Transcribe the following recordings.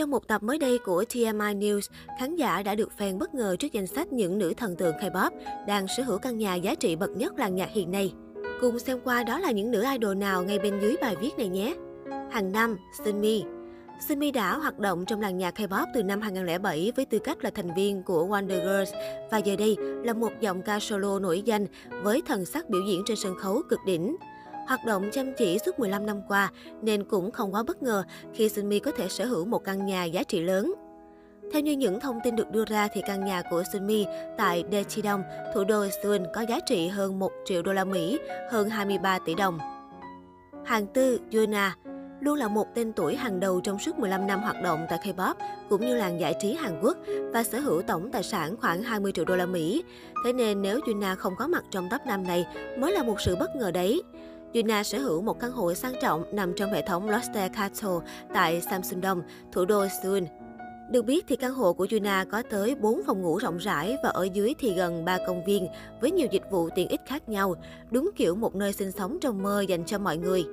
Trong một tập mới đây của TMI News, khán giả đã được fan bất ngờ trước danh sách những nữ thần tượng K-pop đang sở hữu căn nhà giá trị bậc nhất làng nhạc hiện nay. Cùng xem qua đó là những nữ idol nào ngay bên dưới bài viết này nhé. Hàng năm, Sunmi Sunmi đã hoạt động trong làng nhạc K-pop từ năm 2007 với tư cách là thành viên của Wonder Girls và giờ đây là một giọng ca solo nổi danh với thần sắc biểu diễn trên sân khấu cực đỉnh. Hoạt động chăm chỉ suốt 15 năm qua nên cũng không quá bất ngờ khi Sunmi có thể sở hữu một căn nhà giá trị lớn. Theo như những thông tin được đưa ra thì căn nhà của Sunmi tại Daechidong, thủ đô Seoul có giá trị hơn 1 triệu đô la Mỹ, hơn 23 tỷ đồng. Hàng tư Yuna luôn là một tên tuổi hàng đầu trong suốt 15 năm hoạt động tại K-pop cũng như làng giải trí Hàn Quốc và sở hữu tổng tài sản khoảng 20 triệu đô la Mỹ. Thế nên nếu Yuna không có mặt trong top 5 này mới là một sự bất ngờ đấy. Yuna sở hữu một căn hộ sang trọng nằm trong hệ thống Lotte Castle tại Samsung thủ đô Seoul. Được biết thì căn hộ của Yuna có tới 4 phòng ngủ rộng rãi và ở dưới thì gần 3 công viên với nhiều dịch vụ tiện ích khác nhau, đúng kiểu một nơi sinh sống trong mơ dành cho mọi người.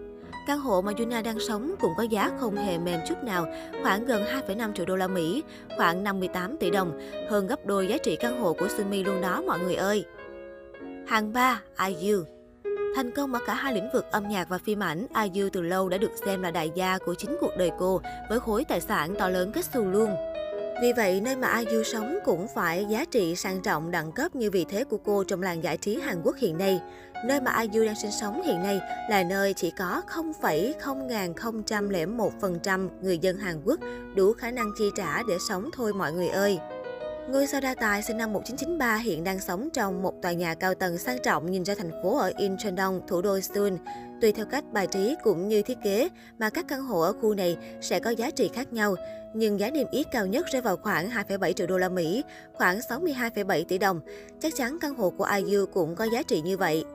Căn hộ mà Yuna đang sống cũng có giá không hề mềm chút nào, khoảng gần 2,5 triệu đô la Mỹ, khoảng 58 tỷ đồng, hơn gấp đôi giá trị căn hộ của Sunmi luôn đó mọi người ơi. Hàng 3, IU Thành công ở cả hai lĩnh vực âm nhạc và phim ảnh, IU từ lâu đã được xem là đại gia của chính cuộc đời cô, với khối tài sản to lớn kết xù luôn. Vì vậy, nơi mà IU sống cũng phải giá trị sang trọng đẳng cấp như vị thế của cô trong làng giải trí Hàn Quốc hiện nay. Nơi mà IU đang sinh sống hiện nay là nơi chỉ có 0,0001% người dân Hàn Quốc đủ khả năng chi trả để sống thôi mọi người ơi. Ngôi sao đa tài sinh năm 1993 hiện đang sống trong một tòa nhà cao tầng sang trọng nhìn ra thành phố ở Incheon, thủ đô Seoul. Tùy theo cách bài trí cũng như thiết kế mà các căn hộ ở khu này sẽ có giá trị khác nhau, nhưng giá niêm yết cao nhất rơi vào khoảng 2,7 triệu đô la Mỹ, khoảng 62,7 tỷ đồng. Chắc chắn căn hộ của IU cũng có giá trị như vậy.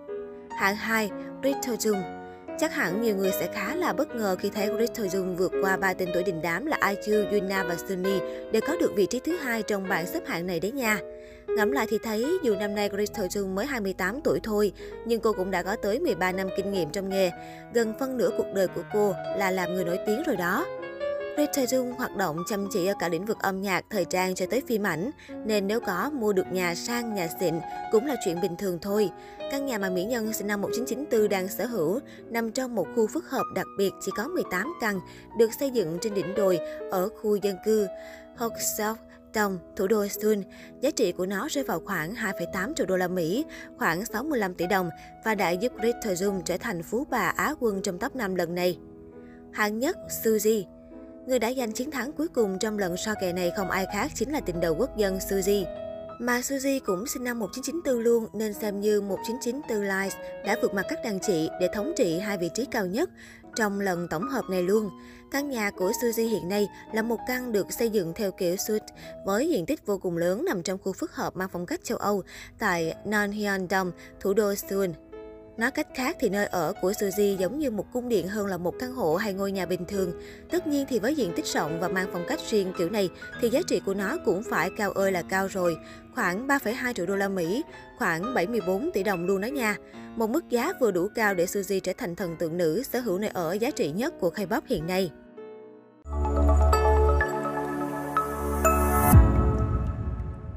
Hạng 2, Rito Jung Chắc hẳn nhiều người sẽ khá là bất ngờ khi thấy Crystal Jung vượt qua ba tên tuổi đình đám là IU, Yuna và Sunny để có được vị trí thứ hai trong bảng xếp hạng này đấy nha. Ngẫm lại thì thấy dù năm nay Crystal Jung mới 28 tuổi thôi, nhưng cô cũng đã có tới 13 năm kinh nghiệm trong nghề. Gần phân nửa cuộc đời của cô là làm người nổi tiếng rồi đó. Peter Dung hoạt động chăm chỉ ở cả lĩnh vực âm nhạc, thời trang cho tới phim ảnh, nên nếu có mua được nhà sang, nhà xịn cũng là chuyện bình thường thôi. Căn nhà mà mỹ nhân sinh năm 1994 đang sở hữu nằm trong một khu phức hợp đặc biệt chỉ có 18 căn, được xây dựng trên đỉnh đồi ở khu dân cư Hoksok, Đông, thủ đô Seoul. Giá trị của nó rơi vào khoảng 2,8 triệu đô la Mỹ, khoảng 65 tỷ đồng và đã giúp Rita Jung trở thành phú bà Á quân trong top 5 lần này. Hạng nhất, Suzy Người đã giành chiến thắng cuối cùng trong lần so kè này không ai khác chính là tình đầu quốc dân Suzy. Mà Suzy cũng sinh năm 1994 luôn nên xem như 1994 Lies đã vượt mặt các đàn chị để thống trị hai vị trí cao nhất trong lần tổng hợp này luôn. Căn nhà của Suzy hiện nay là một căn được xây dựng theo kiểu suite với diện tích vô cùng lớn nằm trong khu phức hợp mang phong cách châu Âu tại Nonhyeon-dong, thủ đô Seoul. Nói cách khác thì nơi ở của Suzy giống như một cung điện hơn là một căn hộ hay ngôi nhà bình thường. Tất nhiên thì với diện tích rộng và mang phong cách riêng kiểu này thì giá trị của nó cũng phải cao ơi là cao rồi, khoảng 3,2 triệu đô la Mỹ, khoảng 74 tỷ đồng luôn đó nha. Một mức giá vừa đủ cao để Suzy trở thành thần tượng nữ sở hữu nơi ở giá trị nhất của K-pop hiện nay.